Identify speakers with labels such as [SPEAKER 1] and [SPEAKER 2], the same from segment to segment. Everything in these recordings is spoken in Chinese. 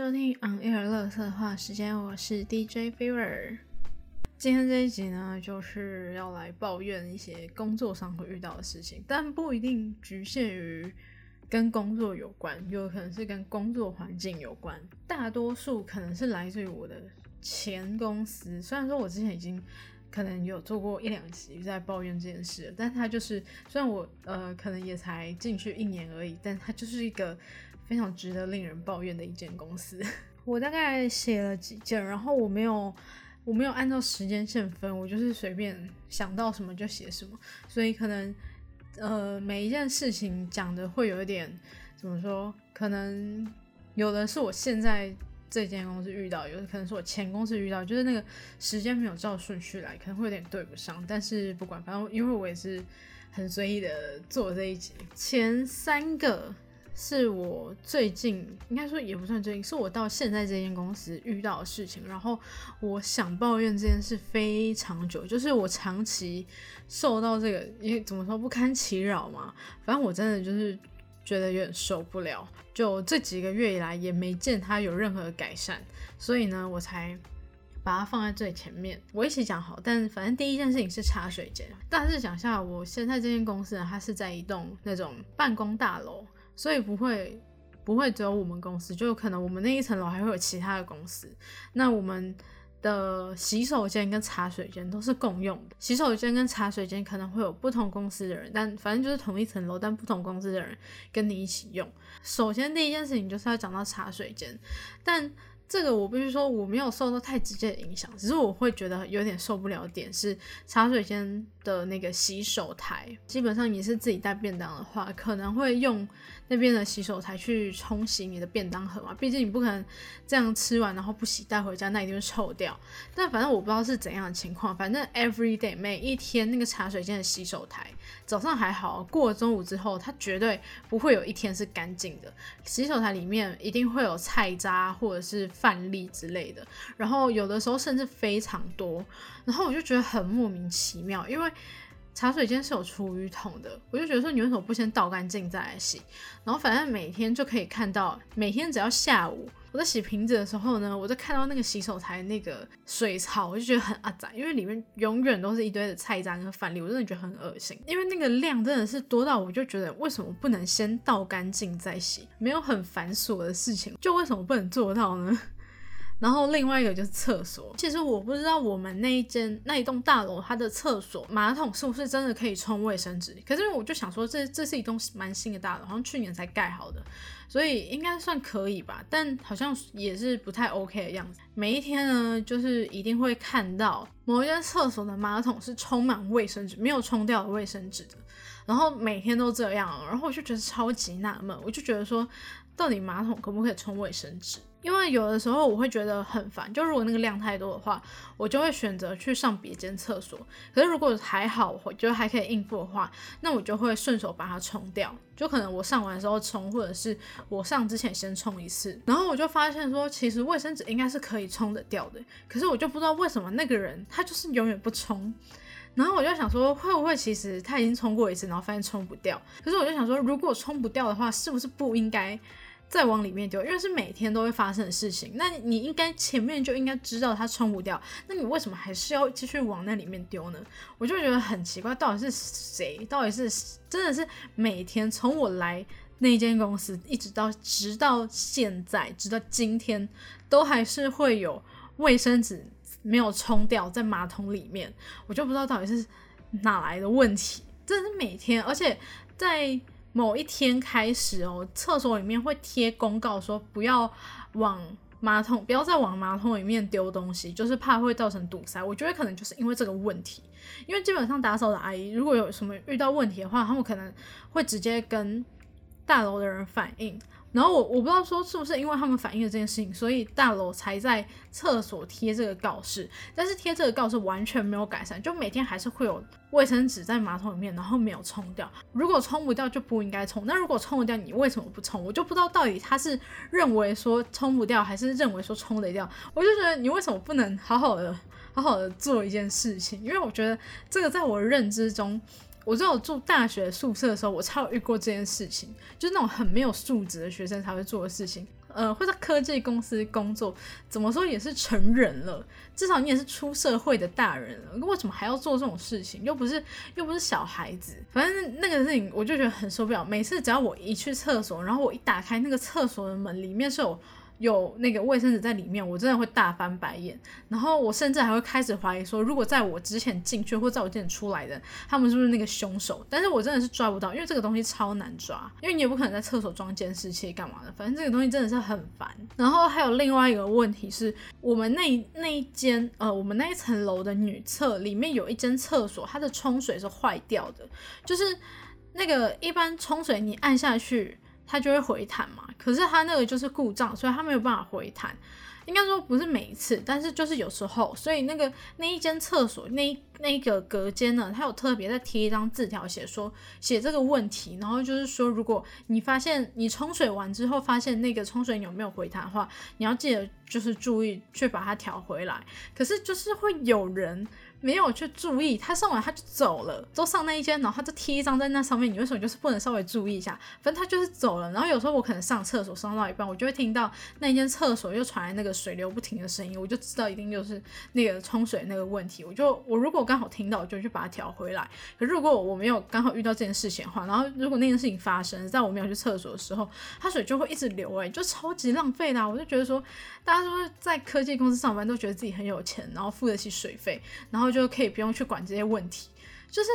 [SPEAKER 1] 收听 On Air 乐色话时间，我是 DJ Fever。今天这一集呢，就是要来抱怨一些工作上会遇到的事情，但不一定局限于跟工作有关，有可能是跟工作环境有关。大多数可能是来自于我的前公司，虽然说我之前已经可能有做过一两集在抱怨这件事，但它就是虽然我呃可能也才进去一年而已，但它就是一个。非常值得令人抱怨的一间公司，我大概写了几件，然后我没有我没有按照时间线分，我就是随便想到什么就写什么，所以可能呃每一件事情讲的会有一点怎么说，可能有的是我现在这间公司遇到，有的可能是我前公司遇到，就是那个时间没有照顺序来，可能会有点对不上，但是不管，反正因为我也是很随意的做这一集，前三个。是我最近应该说也不算最近，是我到现在这间公司遇到的事情。然后我想抱怨这件事非常久，就是我长期受到这个，因为怎么说不堪其扰嘛。反正我真的就是觉得有点受不了。就这几个月以来也没见他有任何改善，所以呢，我才把它放在最前面。我一起讲好，但反正第一件事情是茶水间。大致讲一下，我现在这间公司呢，它是在一栋那种办公大楼。所以不会不会只有我们公司，就有可能我们那一层楼还会有其他的公司。那我们的洗手间跟茶水间都是共用的，洗手间跟茶水间可能会有不同公司的人，但反正就是同一层楼，但不同公司的人跟你一起用。首先第一件事情就是要讲到茶水间，但。这个我必须说，我没有受到太直接的影响，只是我会觉得有点受不了点是茶水间的那个洗手台，基本上你是自己带便当的话，可能会用那边的洗手台去冲洗你的便当盒嘛，毕竟你不可能这样吃完然后不洗带回家，那一定会臭掉。但反正我不知道是怎样的情况，反正 every day 每一天那个茶水间的洗手台。早上还好，过了中午之后，它绝对不会有一天是干净的。洗手台里面一定会有菜渣或者是饭粒之类的，然后有的时候甚至非常多。然后我就觉得很莫名其妙，因为茶水间是有厨余桶的，我就觉得说你为什么不先倒干净再来洗？然后反正每天就可以看到，每天只要下午。我在洗瓶子的时候呢，我就看到那个洗手台那个水槽，我就觉得很阿杂，因为里面永远都是一堆的菜渣跟饭粒，我真的觉得很恶心。因为那个量真的是多到，我就觉得为什么不能先倒干净再洗？没有很繁琐的事情，就为什么不能做到呢？然后另外一个就是厕所，其实我不知道我们那一间那一栋大楼它的厕所马桶是不是真的可以冲卫生纸，可是我就想说这这是一栋蛮新的大楼，好像去年才盖好的，所以应该算可以吧，但好像也是不太 OK 的样子。每一天呢，就是一定会看到某一间厕所的马桶是充满卫生纸，没有冲掉的卫生纸的，然后每天都这样，然后我就觉得超级纳闷，我就觉得说，到底马桶可不可以冲卫生纸？因为有的时候我会觉得很烦，就如果那个量太多的话，我就会选择去上别间厕所。可是如果还好，我觉得还可以应付的话，那我就会顺手把它冲掉。就可能我上完的时候冲，或者是我上之前先冲一次。然后我就发现说，其实卫生纸应该是可以冲得掉的。可是我就不知道为什么那个人他就是永远不冲。然后我就想说，会不会其实他已经冲过一次，然后发现冲不掉？可是我就想说，如果冲不掉的话，是不是不应该？再往里面丢，因为是每天都会发生的事情，那你应该前面就应该知道它冲不掉，那你为什么还是要继续往那里面丢呢？我就觉得很奇怪，到底是谁？到底是真的是每天从我来那间公司一直到直到现在，直到今天，都还是会有卫生纸没有冲掉在马桶里面，我就不知道到底是哪来的问题，真的是每天，而且在。某一天开始哦，厕所里面会贴公告说不要往马桶，不要再往马桶里面丢东西，就是怕会造成堵塞。我觉得可能就是因为这个问题，因为基本上打扫的阿姨如果有什么遇到问题的话，他们可能会直接跟大楼的人反映。然后我我不知道说是不是因为他们反映了这件事情，所以大楼才在厕所贴这个告示。但是贴这个告示完全没有改善，就每天还是会有卫生纸在马桶里面，然后没有冲掉。如果冲不掉就不应该冲，那如果冲得掉，你为什么不冲？我就不知道到底他是认为说冲不掉，还是认为说冲得掉。我就觉得你为什么不能好好的好好的做一件事情？因为我觉得这个在我认知中。我只有住大学宿舍的时候，我才有遇过这件事情，就是那种很没有素质的学生才会做的事情。呃会在科技公司工作，怎么说也是成人了，至少你也是出社会的大人了，为什么还要做这种事情？又不是又不是小孩子，反正那个事情我就觉得很受不了。每次只要我一去厕所，然后我一打开那个厕所的门，里面是有。有那个卫生纸在里面，我真的会大翻白眼。然后我甚至还会开始怀疑说，如果在我之前进去或在我之前出来的，他们是不是那个凶手？但是我真的是抓不到，因为这个东西超难抓，因为你也不可能在厕所装监视器干嘛的。反正这个东西真的是很烦。然后还有另外一个问题是，我们那那一间呃，我们那一层楼的女厕里面有一间厕所，它的冲水是坏掉的，就是那个一般冲水你按下去。它就会回弹嘛，可是它那个就是故障，所以它没有办法回弹。应该说不是每一次，但是就是有时候，所以那个那一间厕所那那个隔间呢，它有特别在贴一张字条，写说写这个问题，然后就是说，如果你发现你冲水完之后发现那个冲水有没有回弹的话，你要记得就是注意去把它调回来。可是就是会有人。没有去注意，他上完他就走了，都上那一间，然后他就贴一张在那上面。你为什么就是不能稍微注意一下？反正他就是走了。然后有时候我可能上厕所上到一半，我就会听到那一间厕所又传来那个水流不停的声音，我就知道一定就是那个冲水那个问题。我就我如果刚好听到，我就去把它调回来。可如果我没有刚好遇到这件事情的话，然后如果那件事情发生在我没有去厕所的时候，它水就会一直流，哎，就超级浪费的。我就觉得说，大家是不是在科技公司上班都觉得自己很有钱，然后付得起水费，然后。就可以不用去管这些问题，就是。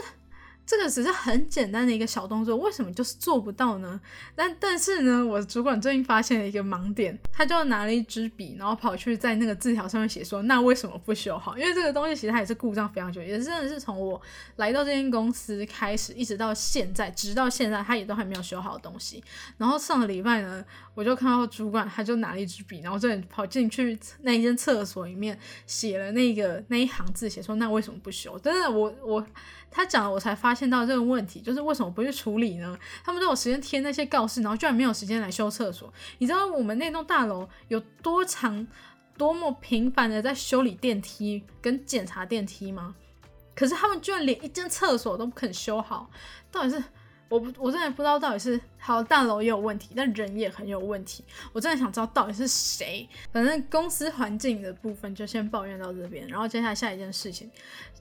[SPEAKER 1] 这个只是很简单的一个小动作，为什么就是做不到呢？但但是呢，我主管最近发现了一个盲点，他就拿了一支笔，然后跑去在那个字条上面写说：“那为什么不修好？”因为这个东西其实它也是故障非常久，也真的是从我来到这间公司开始，一直到现在，直到现在，他也都还没有修好的东西。然后上个礼拜呢，我就看到主管他就拿了一支笔，然后这跑进去那一间厕所里面写了那个那一行字，写说：“那为什么不修？”真的，我我。他讲了，我才发现到这个问题，就是为什么不去处理呢？他们都有时间贴那些告示，然后居然没有时间来修厕所。你知道我们那栋大楼有多长、多么频繁的在修理电梯跟检查电梯吗？可是他们居然连一间厕所都不肯修好，到底是？我不，我真的不知道到底是好大楼也有问题，但人也很有问题。我真的想知道到底是谁。反正公司环境的部分就先抱怨到这边，然后接下来下一件事情，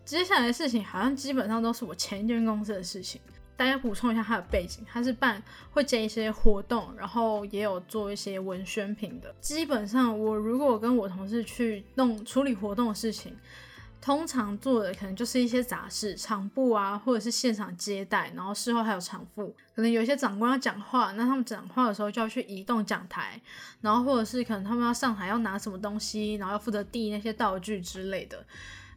[SPEAKER 1] 接下来的事情好像基本上都是我前一间公司的事情。大家补充一下他的背景，他是办会接一些活动，然后也有做一些文宣品的。基本上我如果跟我同事去弄处理活动的事情。通常做的可能就是一些杂事，场布啊，或者是现场接待，然后事后还有场副，可能有一些长官要讲话，那他们讲话的时候就要去移动讲台，然后或者是可能他们要上台要拿什么东西，然后要负责递那些道具之类的，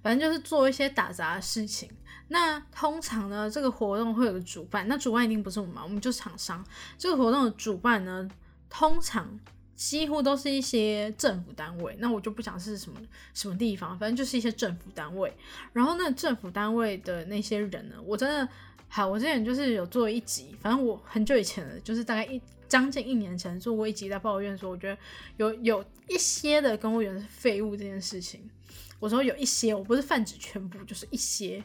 [SPEAKER 1] 反正就是做一些打杂的事情。那通常呢，这个活动会有个主办，那主办一定不是我们，我们就是厂商。这个活动的主办呢，通常。几乎都是一些政府单位，那我就不讲是什么什么地方，反正就是一些政府单位。然后那政府单位的那些人呢，我真的好，我之前就是有做一集，反正我很久以前了，就是大概一将近一年前做过一集，在抱怨说，我觉得有有一些的公务员是废物这件事情。我说有一些，我不是泛指全部，就是一些，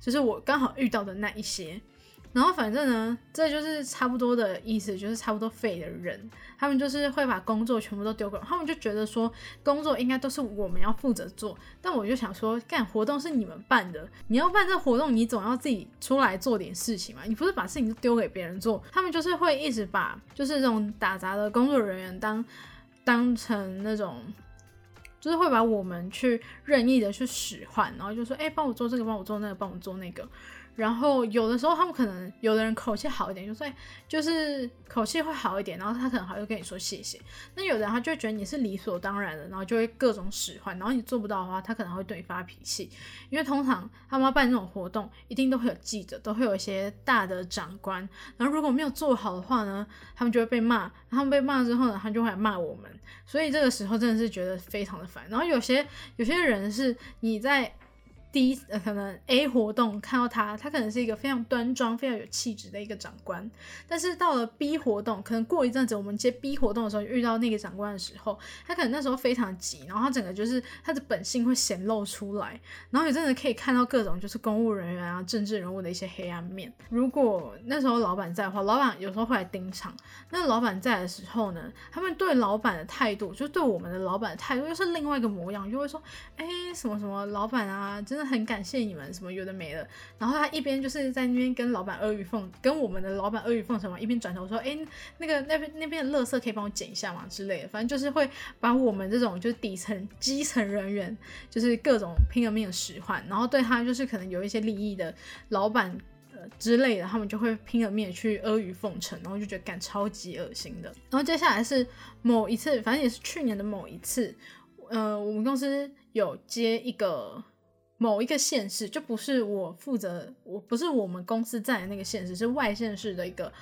[SPEAKER 1] 就是我刚好遇到的那一些。然后反正呢，这就是差不多的意思，就是差不多废的人，他们就是会把工作全部都丢给我，他们就觉得说工作应该都是我们要负责做。但我就想说，干活动是你们办的，你要办这活动，你总要自己出来做点事情嘛，你不是把事情都丢给别人做。他们就是会一直把就是这种打杂的工作人员当当成那种，就是会把我们去任意的去使唤，然后就说，哎，帮我做这个，帮我做那个，帮我做那个。然后有的时候他们可能有的人口气好一点，就说就是口气会好一点，然后他可能还会跟你说谢谢。那有的人他就觉得你是理所当然的，然后就会各种使唤，然后你做不到的话，他可能会对你发脾气。因为通常他们要办这种活动，一定都会有记者，都会有一些大的长官。然后如果没有做好的话呢，他们就会被骂。他们被骂之后呢，他就会来骂我们。所以这个时候真的是觉得非常的烦。然后有些有些人是你在。第一呃，可能 A 活动看到他，他可能是一个非常端庄、非常有气质的一个长官。但是到了 B 活动，可能过一阵子我们接 B 活动的时候，遇到那个长官的时候，他可能那时候非常急，然后他整个就是他的本性会显露出来，然后你真的可以看到各种就是公务人员啊、政治人物的一些黑暗面。如果那时候老板在的话，老板有时候会来盯场。那老板在的时候呢，他们对老板的态度，就对我们的老板的态度又是另外一个模样，就会说，哎，什么什么老板啊，真的很感谢你们，什么有的没的。然后他一边就是在那边跟老板阿谀奉，跟我们的老板阿谀奉承嘛，一边转头说，哎，那个那边那边的垃圾可以帮我捡一下嘛之类的。反正就是会把我们这种就是底层基层人员，就是各种拼了命的使唤，然后对他就是可能有一些利益的老板。之类的，他们就会拼了命去阿谀奉承，然后就觉得感超级恶心的。然后接下来是某一次，反正也是去年的某一次，呃，我们公司有接一个某一个县市，就不是我负责，我不是我们公司在那个县市，是外县市的一个。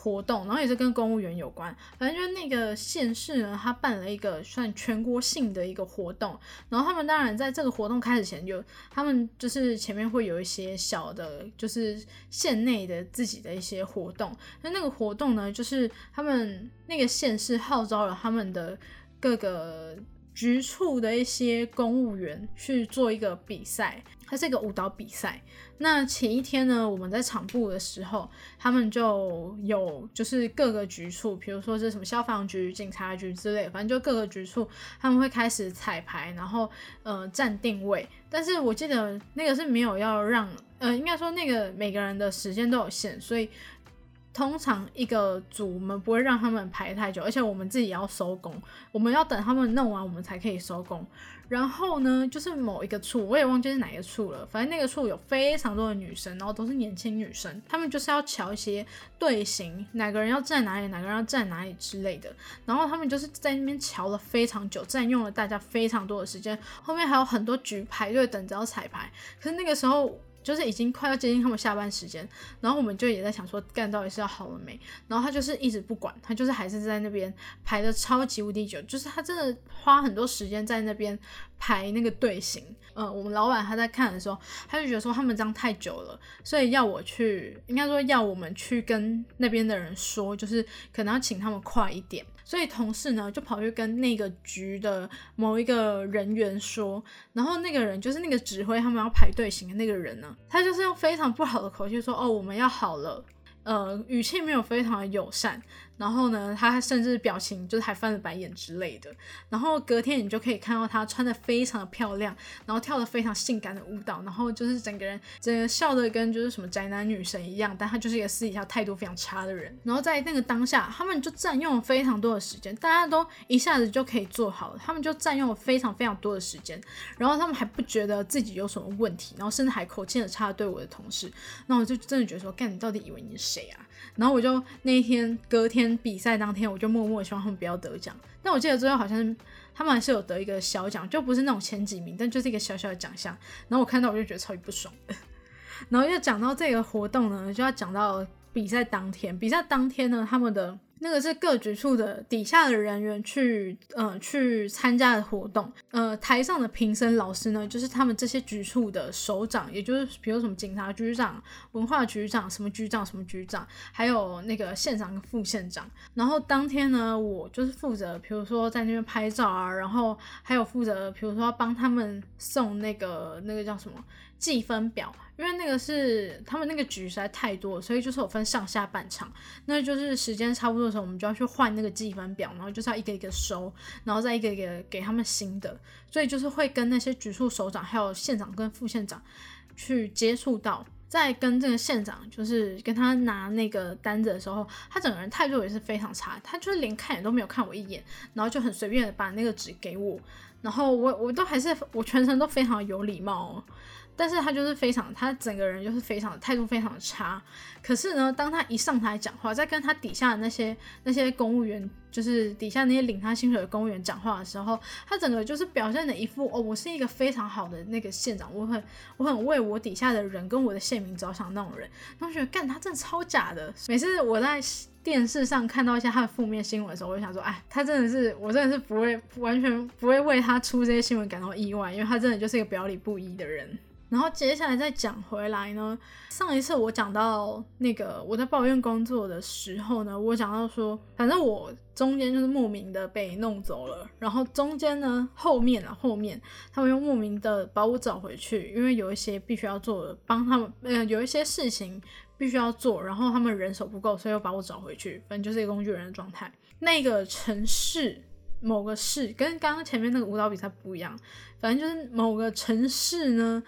[SPEAKER 1] 活动，然后也是跟公务员有关，反正就是那个县市呢，他办了一个算全国性的一个活动，然后他们当然在这个活动开始前，就他们就是前面会有一些小的，就是县内的自己的一些活动，那那个活动呢，就是他们那个县市号召了他们的各个。局处的一些公务员去做一个比赛，它是一个舞蹈比赛。那前一天呢，我们在场部的时候，他们就有就是各个局处，比如说是什么消防局、警察局之类，反正就各个局处他们会开始彩排，然后呃站定位。但是我记得那个是没有要让，呃，应该说那个每个人的时间都有限，所以。通常一个组我们不会让他们排太久，而且我们自己也要收工，我们要等他们弄完我们才可以收工。然后呢，就是某一个处，我也忘记是哪个处了，反正那个处有非常多的女生，然后都是年轻女生，她们就是要瞧一些队形，哪个人要站哪里，哪个人要站哪里之类的。然后他们就是在那边瞧了非常久，占用了大家非常多的时间，后面还有很多局排队等着要彩排。可是那个时候。就是已经快要接近他们下班时间，然后我们就也在想说，干到底是要好了没？然后他就是一直不管，他就是还是在那边排的超级无敌久，就是他真的花很多时间在那边排那个队形。嗯，我们老板他在看的时候，他就觉得说他们这样太久了，所以要我去，应该说要我们去跟那边的人说，就是可能要请他们快一点。所以同事呢就跑去跟那个局的某一个人员说，然后那个人就是那个指挥他们要排队型的那个人呢，他就是用非常不好的口气说：“哦，我们要好了。”呃，语气没有非常的友善。然后呢，他甚至表情就是还翻了白眼之类的。然后隔天你就可以看到他穿的非常的漂亮，然后跳的非常性感的舞蹈，然后就是整个人整个笑的跟就是什么宅男女神一样。但他就是一个私底下态度非常差的人。然后在那个当下，他们就占用了非常多的时间，大家都一下子就可以做好了，他们就占用了非常非常多的时间。然后他们还不觉得自己有什么问题，然后甚至还口气的差对我的同事。那我就真的觉得说，干你到底以为你是谁啊？然后我就那一天隔天比赛当天，我就默默希望他们不要得奖。但我记得最后好像他们还是有得一个小奖，就不是那种前几名，但就是一个小小的奖项。然后我看到我就觉得超级不爽的。然后要讲到这个活动呢，就要讲到比赛当天。比赛当天呢，他们的。那个是各局处的底下的人员去，呃，去参加的活动。呃，台上的评审老师呢，就是他们这些局处的首长，也就是比如什么警察局长、文化局长、什么局长、什么局长，还有那个县长跟副县长。然后当天呢，我就是负责，比如说在那边拍照啊，然后还有负责，比如说帮他们送那个那个叫什么。计分表，因为那个是他们那个局实在太多，所以就是有分上下半场，那就是时间差不多的时候，我们就要去换那个计分表，然后就是要一个一个收，然后再一个一个给他们新的，所以就是会跟那些局处首长还有县长跟副县长去接触到，在跟这个县长就是跟他拿那个单子的时候，他整个人态度也是非常差，他就是连看也都没有看我一眼，然后就很随便的把那个纸给我，然后我我都还是我全程都非常有礼貌。但是他就是非常，他整个人就是非常态度非常的差。可是呢，当他一上台讲话，在跟他底下的那些那些公务员，就是底下那些领他薪水的公务员讲话的时候，他整个就是表现的一副哦，我是一个非常好的那个县长，我很我很为我底下的人跟我的县民着想那种人。然后觉得干他真的超假的。每次我在电视上看到一些他的负面新闻的时候，我就想说，哎，他真的是我真的是不会完全不会为他出这些新闻感到意外，因为他真的就是一个表里不一的人。然后接下来再讲回来呢，上一次我讲到那个我在抱怨工作的时候呢，我讲到说，反正我中间就是莫名的被弄走了，然后中间呢后面啊后面他们又莫名的把我找回去，因为有一些必须要做的，帮他们，呃，有一些事情必须要做，然后他们人手不够，所以又把我找回去，反正就是一个工具人的状态。那个城市某个市跟刚刚前面那个舞蹈比赛不一样，反正就是某个城市呢。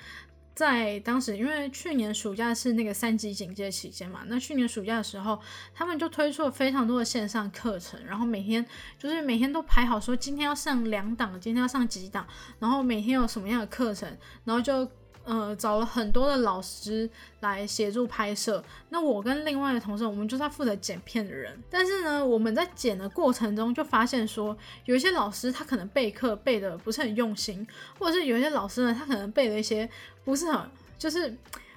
[SPEAKER 1] 在当时，因为去年暑假是那个三级警戒期间嘛，那去年暑假的时候，他们就推出了非常多的线上课程，然后每天就是每天都排好说今天要上两档，今天要上几档，然后每天有什么样的课程，然后就。呃，找了很多的老师来协助拍摄。那我跟另外的同事，我们就是负责剪片的人。但是呢，我们在剪的过程中就发现说，有一些老师他可能备课备的不是很用心，或者是有一些老师呢，他可能备了一些不是很，就是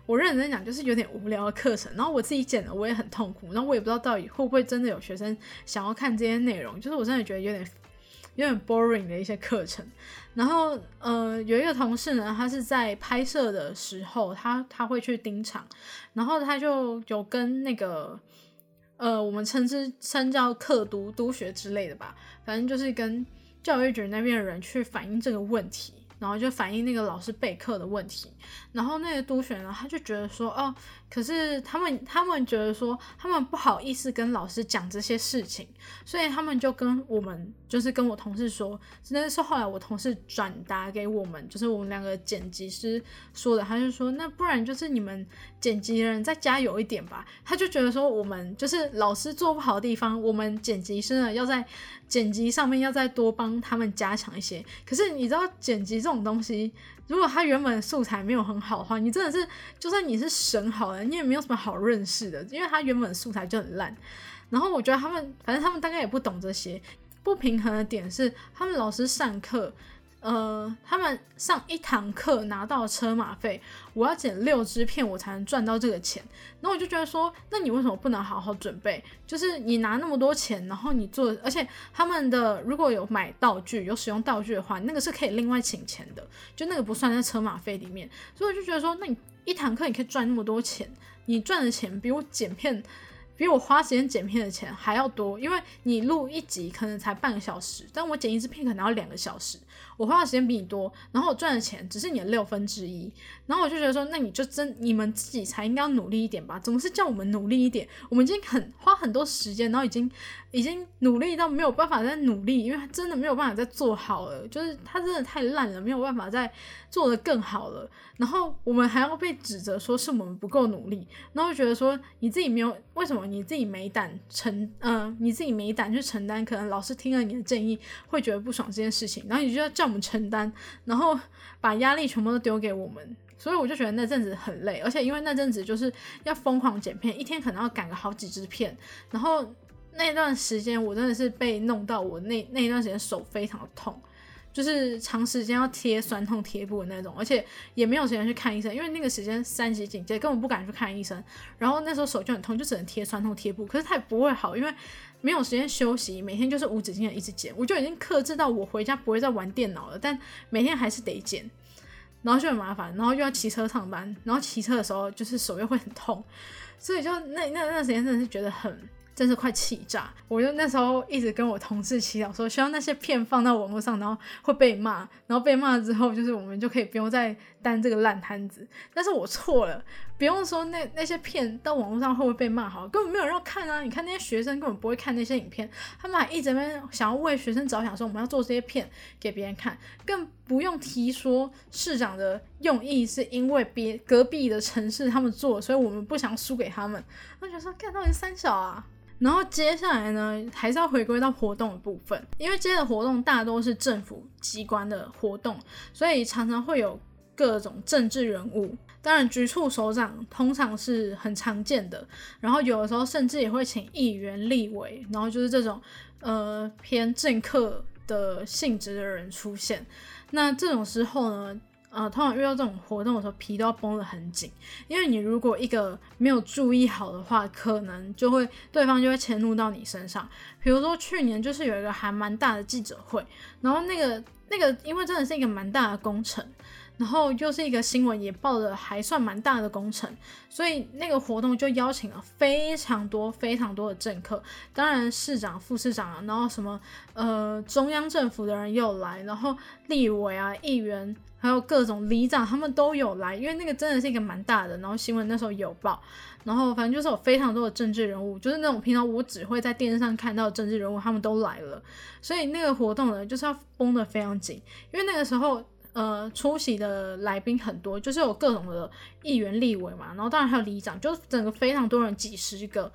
[SPEAKER 1] 我认真讲，就是有点无聊的课程。然后我自己剪的我也很痛苦，然后我也不知道到底会不会真的有学生想要看这些内容。就是我真的觉得有点有点 boring 的一些课程。然后，呃，有一个同事呢，他是在拍摄的时候，他他会去盯场，然后他就有跟那个，呃，我们称之称叫课督督学之类的吧，反正就是跟教育局那边的人去反映这个问题。然后就反映那个老师备课的问题，然后那个督学呢，他就觉得说，哦，可是他们他们觉得说，他们不好意思跟老师讲这些事情，所以他们就跟我们，就是跟我同事说，真的是后来我同事转达给我们，就是我们两个剪辑师说的，他就说，那不然就是你们剪辑人再加油一点吧，他就觉得说，我们就是老师做不好的地方，我们剪辑师呢要在剪辑上面要再多帮他们加强一些，可是你知道剪辑这种。这种东西，如果他原本素材没有很好的话，你真的是就算你是神好了，你也没有什么好认识的，因为他原本素材就很烂。然后我觉得他们，反正他们大概也不懂这些。不平衡的点是，他们老师上课。呃，他们上一堂课拿到车马费，我要剪六支片，我才能赚到这个钱。然后我就觉得说，那你为什么不能好好准备？就是你拿那么多钱，然后你做，而且他们的如果有买道具、有使用道具的话，那个是可以另外请钱的，就那个不算在车马费里面。所以我就觉得说，那你一堂课你可以赚那么多钱，你赚的钱比我剪片。比我花时间剪片的钱还要多，因为你录一集可能才半个小时，但我剪一支片可能要两个小时，我花的时间比你多，然后我赚的钱只是你的六分之一，然后我就觉得说，那你就真你们自己才应该要努力一点吧，总是叫我们努力一点，我们已经很花很多时间，然后已经已经努力到没有办法再努力，因为他真的没有办法再做好了，就是他真的太烂了，没有办法再做得更好了，然后我们还要被指责说是我们不够努力，然后觉得说你自己没有为什么？你自己没胆承，嗯，你自己没胆去承担，可能老师听了你的建议会觉得不爽这件事情，然后你就要叫让我们承担，然后把压力全部都丢给我们，所以我就觉得那阵子很累，而且因为那阵子就是要疯狂剪片，一天可能要赶个好几支片，然后那段时间我真的是被弄到我那那一段时间手非常的痛。就是长时间要贴酸痛贴布的那种，而且也没有时间去看医生，因为那个时间三级警戒，根本不敢去看医生。然后那时候手就很痛，就只能贴酸痛贴布，可是它也不会好，因为没有时间休息，每天就是无止境的一直剪。我就已经克制到我回家不会再玩电脑了，但每天还是得剪，然后就很麻烦，然后又要骑车上班，然后骑车的时候就是手又会很痛，所以就那那那段时间真的是觉得很。真是快气炸！我就那时候一直跟我同事祈祷说，希望那些片放到网络上，然后会被骂，然后被骂之后，就是我们就可以不用再担这个烂摊子。但是我错了，不用说那那些片到网络上会不会被骂，好，根本没有人要看啊！你看那些学生根本不会看那些影片，他们还一直在想要为学生着想，说我们要做这些片给别人看，更不用提说市长的用意是因为别隔壁的城市他们做，所以我们不想输给他们。我就说，看到底三小啊！然后接下来呢，还是要回归到活动的部分，因为接的活动大多是政府机关的活动，所以常常会有各种政治人物。当然，局处首长通常是很常见的，然后有的时候甚至也会请议员、立委，然后就是这种呃偏政客的性质的人出现。那这种时候呢？呃，通常遇到这种活动的时候，皮都要绷得很紧，因为你如果一个没有注意好的话，可能就会对方就会迁怒到你身上。比如说去年就是有一个还蛮大的记者会，然后那个那个因为真的是一个蛮大的工程，然后又是一个新闻，也报的还算蛮大的工程，所以那个活动就邀请了非常多非常多的政客，当然市长、副市长啊，然后什么呃中央政府的人又来，然后立委啊、议员，还有各种里长他们都有来，因为那个真的是一个蛮大的，然后新闻那时候有报，然后反正就是有非常多的政治人物，就是那种平常我只会在电视上看到的政治人物，他们都来了，所以那个活动呢就是要绷得非常紧，因为那个时候。呃，出席的来宾很多，就是有各种的议员、立委嘛，然后当然还有里长，就整个非常多人，几十个，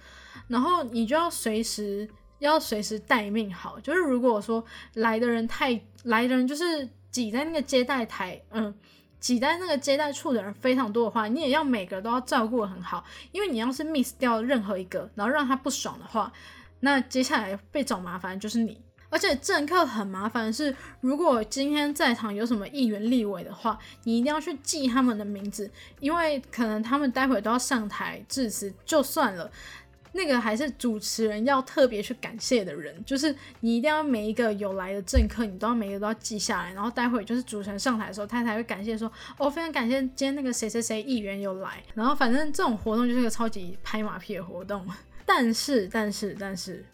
[SPEAKER 1] 然后你就要随时要随时待命好，就是如果说来的人太来的人就是挤在那个接待台，嗯，挤在那个接待处的人非常多的话，你也要每个都要照顾的很好，因为你要是 miss 掉任何一个，然后让他不爽的话，那接下来被找麻烦就是你。而且政客很麻烦，是如果今天在场有什么议员、立委的话，你一定要去记他们的名字，因为可能他们待会都要上台致辞，就算了，那个还是主持人要特别去感谢的人，就是你一定要每一个有来的政客，你都要每一个都要记下来，然后待会就是主持人上台的时候，他才会感谢说，哦，非常感谢今天那个谁谁谁议员有来，然后反正这种活动就是个超级拍马屁的活动，但是，但是，但是。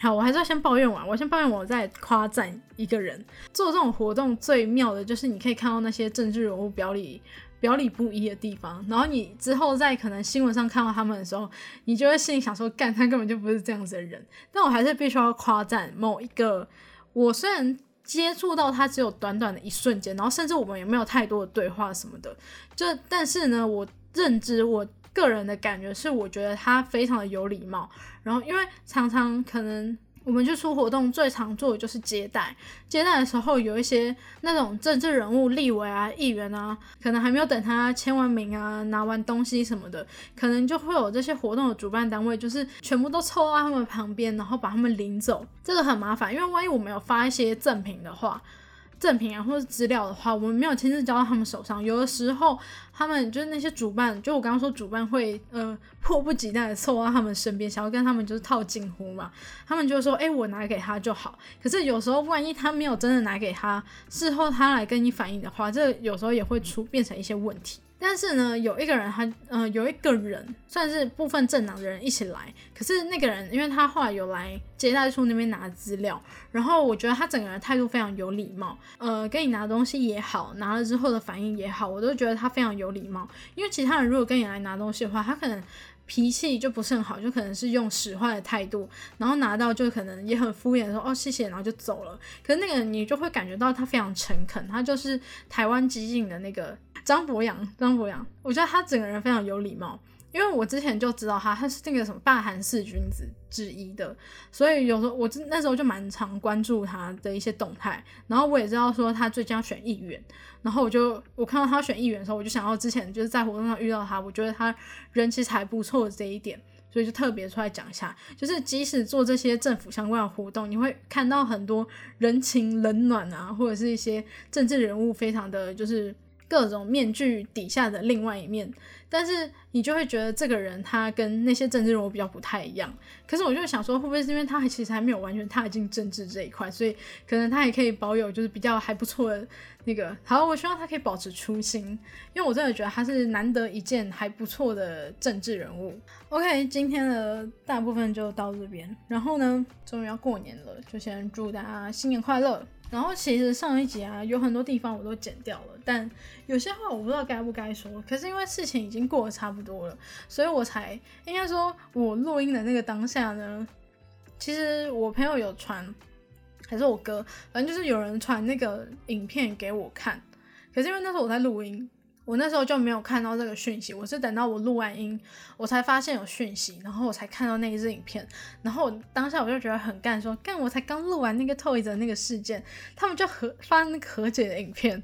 [SPEAKER 1] 好，我还是要先抱怨完。我先抱怨，我再夸赞一个人。做这种活动最妙的就是你可以看到那些政治人物表里表里不一的地方，然后你之后在可能新闻上看到他们的时候，你就会心里想说，干他根本就不是这样子的人。但我还是必须要夸赞某一个，我虽然接触到他只有短短的一瞬间，然后甚至我们也没有太多的对话什么的，就但是呢，我认知我。个人的感觉是，我觉得他非常的有礼貌。然后，因为常常可能我们去出活动，最常做的就是接待。接待的时候，有一些那种政治人物、立委啊、议员啊，可能还没有等他签完名啊、拿完东西什么的，可能就会有这些活动的主办单位，就是全部都凑到他们旁边，然后把他们领走。这个很麻烦，因为万一我们有发一些赠品的话。赠品啊，或者资料的话，我们没有亲自交到他们手上。有的时候，他们就是那些主办，就我刚刚说主办会，呃，迫不及待的凑到他们身边，想要跟他们就是套近乎嘛。他们就说：“哎，我拿给他就好。”可是有时候，万一他没有真的拿给他，事后他来跟你反映的话，这有时候也会出变成一些问题。但是呢，有一个人，他呃，有一个人算是部分政党的人一起来。可是那个人，因为他后来有来接待处那边拿资料，然后我觉得他整个人态度非常有礼貌，呃，跟你拿东西也好，拿了之后的反应也好，我都觉得他非常有礼貌。因为其他人如果跟你来拿东西的话，他可能脾气就不是很好，就可能是用使坏的态度，然后拿到就可能也很敷衍说哦谢谢，然后就走了。可是那个人你就会感觉到他非常诚恳，他就是台湾激进的那个。张博洋，张博洋，我觉得他整个人非常有礼貌，因为我之前就知道他，他是那个什么霸韩四君子之一的，所以有时候我那时候就蛮常关注他的一些动态，然后我也知道说他最近要选议员，然后我就我看到他选议员的时候，我就想到之前就是在活动上遇到他，我觉得他人其实还不错这一点，所以就特别出来讲一下，就是即使做这些政府相关的活动，你会看到很多人情冷暖啊，或者是一些政治人物非常的就是。各种面具底下的另外一面，但是你就会觉得这个人他跟那些政治人物比较不太一样。可是我就想说，会不会是因为他还其实还没有完全踏进政治这一块，所以可能他也可以保有就是比较还不错的那个。好，我希望他可以保持初心，因为我真的觉得他是难得一见还不错的政治人物。OK，今天的大部分就到这边，然后呢，终于要过年了，就先祝大家新年快乐。然后其实上一集啊，有很多地方我都剪掉了，但有些话我不知道该不该说。可是因为事情已经过得差不多了，所以我才应该说，我录音的那个当下呢，其实我朋友有传，还是我哥，反正就是有人传那个影片给我看。可是因为那时候我在录音。我那时候就没有看到这个讯息，我是等到我录完音，我才发现有讯息，然后我才看到那一支影片，然后当下我就觉得很干，说干，我才刚录完那个 Toys 的那个事件，他们就和发那个和解的影片，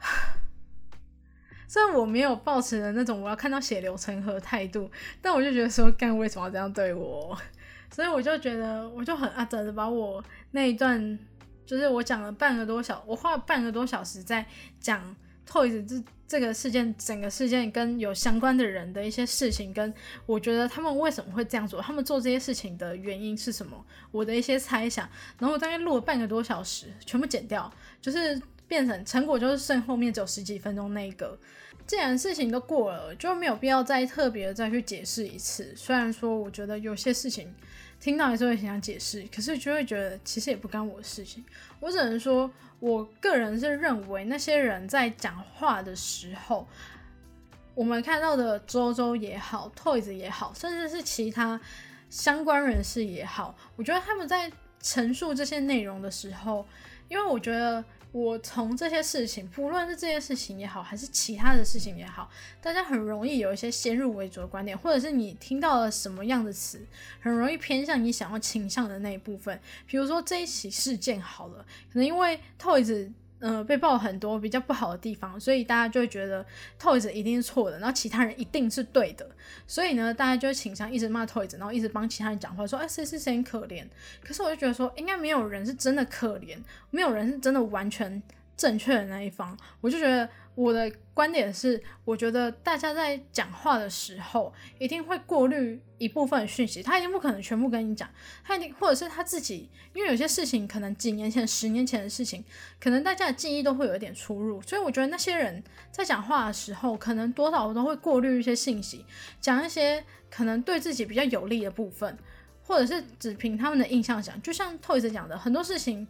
[SPEAKER 1] 虽然我没有抱持的那种我要看到血流成河态度，但我就觉得说干，为什么要这样对我？所以我就觉得我就很阿泽的把我那一段，就是我讲了半个多小，我花了半个多小时在讲。Toys 这这个事件，整个事件跟有相关的人的一些事情，跟我觉得他们为什么会这样做，他们做这些事情的原因是什么，我的一些猜想，然后我大概录了半个多小时，全部剪掉，就是变成成果就是剩后面只有十几分钟那个。既然事情都过了，就没有必要再特别再去解释一次。虽然说我觉得有些事情听到还是会很想解释，可是就会觉得其实也不干我的事情。我只能说，我个人是认为那些人在讲话的时候，我们看到的周周也好，Toys 也好，甚至是其他相关人士也好，我觉得他们在陈述这些内容的时候，因为我觉得。我从这些事情，不论是这件事情也好，还是其他的事情也好，大家很容易有一些先入为主的观点，或者是你听到了什么样的词，很容易偏向你想要倾向的那一部分。比如说这一起事件好了，可能因为 Toys。呃，被爆很多比较不好的地方，所以大家就会觉得 Toys 一定是错的，然后其他人一定是对的，所以呢，大家就会倾向一直骂 Toys，然后一直帮其他人讲话，说哎谁谁谁可怜。可是我就觉得说，应该没有人是真的可怜，没有人是真的完全正确的那一方，我就觉得。我的观点是，我觉得大家在讲话的时候，一定会过滤一部分讯息，他一定不可能全部跟你讲，他一定或者是他自己，因为有些事情可能几年前、十年前的事情，可能大家的记忆都会有一点出入，所以我觉得那些人在讲话的时候，可能多少都会过滤一些信息，讲一些可能对自己比较有利的部分，或者是只凭他们的印象讲，就像 Toys 讲的，很多事情。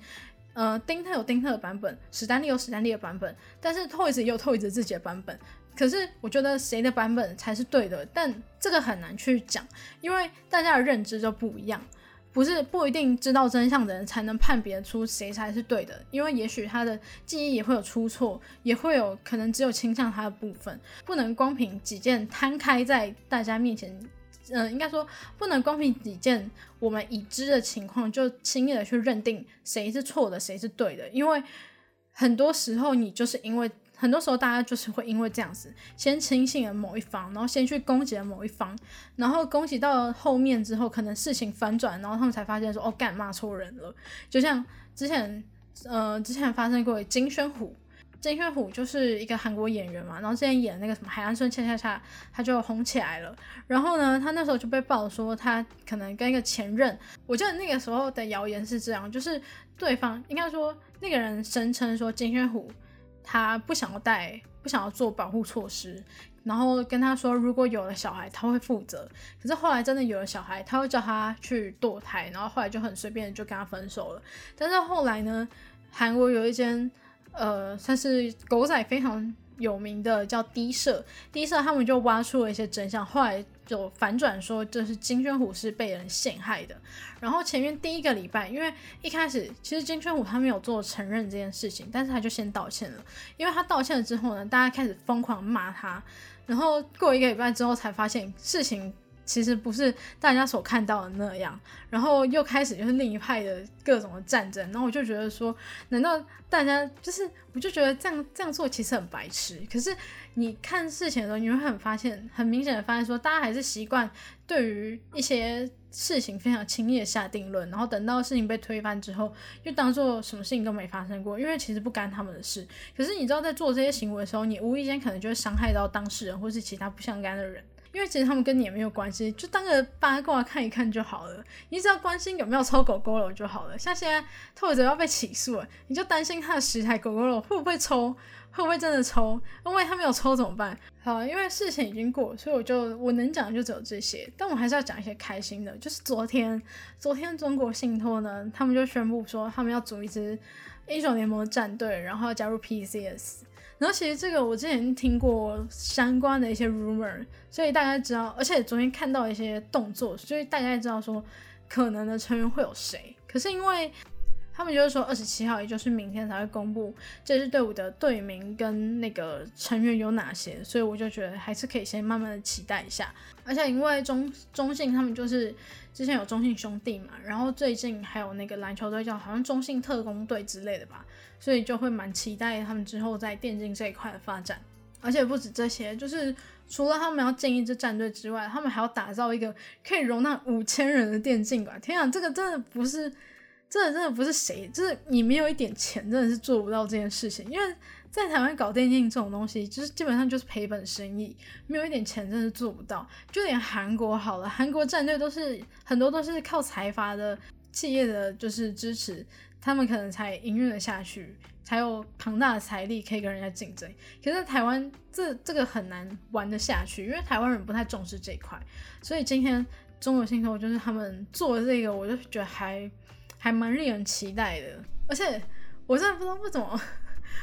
[SPEAKER 1] 呃，丁特有丁特的版本，史丹利有史丹利的版本，但是 Toys 也有 Toys 自己的版本。可是我觉得谁的版本才是对的？但这个很难去讲，因为大家的认知就不一样，不是不一定知道真相的人才能判别出谁才是对的。因为也许他的记忆也会有出错，也会有可能只有倾向他的部分，不能光凭几件摊开在大家面前。嗯，应该说不能光凭几件我们已知的情况就轻易的去认定谁是错的，谁是对的，因为很多时候你就是因为很多时候大家就是会因为这样子先轻信了某一方，然后先去攻击了某一方，然后攻击到后面之后，可能事情反转，然后他们才发现说哦，干骂错人了，就像之前呃之前发生过金宣虎。金宣虎就是一个韩国演员嘛，然后之前演那个什么《海岸村恰恰恰》，他就红起来了。然后呢，他那时候就被爆说他可能跟一个前任，我记得那个时候的谣言是这样，就是对方应该说那个人声称说金宣虎他不想要带，不想要做保护措施，然后跟他说如果有了小孩他会负责。可是后来真的有了小孩，他会叫他去堕胎，然后后来就很随便就跟他分手了。但是后来呢，韩国有一间。呃，算是狗仔非常有名的叫低社，低社他们就挖出了一些真相，后来就反转说这是金宣虎是被人陷害的。然后前面第一个礼拜，因为一开始其实金宣虎他没有做承认这件事情，但是他就先道歉了。因为他道歉了之后呢，大家开始疯狂骂他，然后过一个礼拜之后才发现事情。其实不是大家所看到的那样，然后又开始就是另一派的各种的战争，然后我就觉得说，难道大家就是，我就觉得这样这样做其实很白痴。可是你看事情的时候，你会很发现，很明显的发现说，大家还是习惯对于一些事情非常轻易的下定论，然后等到事情被推翻之后，就当做什么事情都没发生过，因为其实不干他们的事。可是你知道，在做这些行为的时候，你无意间可能就会伤害到当事人或是其他不相干的人。因为其实他们跟你也没有关系，就当个八卦看一看就好了。你只要关心有没有抽狗狗肉就好了。像现在兔子要被起诉了，你就担心他的十台狗狗肉会不会抽，会不会真的抽？因为他没有抽怎么办？好，因为事情已经过，所以我就我能讲的就只有这些。但我还是要讲一些开心的，就是昨天，昨天中国信托呢，他们就宣布说他们要组一支英雄联盟的战队，然后要加入 PCS。然后其实这个我之前听过相关的一些 rumor，所以大家知道，而且昨天看到一些动作，所以大家知道说可能的成员会有谁。可是因为他们就是说二十七号，也就是明天才会公布这支队伍的队名跟那个成员有哪些，所以我就觉得还是可以先慢慢的期待一下。而且因为中中信他们就是之前有中信兄弟嘛，然后最近还有那个篮球队叫好像中信特工队之类的吧。所以就会蛮期待他们之后在电竞这一块的发展，而且不止这些，就是除了他们要建一支战队之外，他们还要打造一个可以容纳五千人的电竞馆。天啊，这个真的不是，真的真的不是谁，就是你没有一点钱，真的是做不到这件事情。因为在台湾搞电竞这种东西，就是基本上就是赔本生意，没有一点钱真的做不到。就连韩国好了，韩国战队都是很多都是靠财阀的。企业的就是支持，他们可能才营运的下去，才有庞大的财力可以跟人家竞争。可是台湾这这个很难玩得下去，因为台湾人不太重视这一块。所以今天中国信托就是他们做这个，我就觉得还还蛮令人期待的。而且我真的不知道为什么。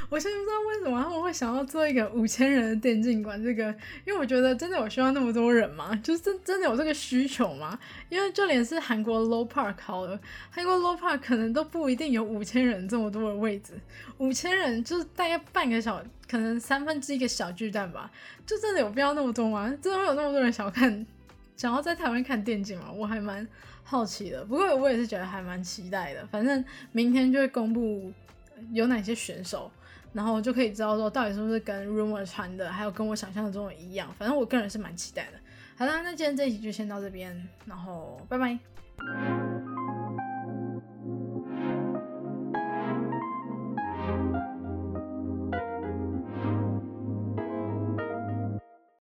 [SPEAKER 1] 我现在不知道为什么他们会想要做一个五千人的电竞馆，这个，因为我觉得真的有需要那么多人吗？就是真真的有这个需求吗？因为就连是韩国 Low Park 好了，韩国 Low Park 可能都不一定有五千人这么多的位置，五千人就是大概半个小，可能三分之一个小巨蛋吧，就真的有必要那么多吗？真的会有那么多人想要看，想要在台湾看电竞吗？我还蛮好奇的，不过我也是觉得还蛮期待的。反正明天就会公布有哪些选手。然后就可以知道说到底是不是跟 rumor 传的，还有跟我想象中的一样。反正我个人是蛮期待的。好啦，那今天这一集就先到这边，然后拜拜。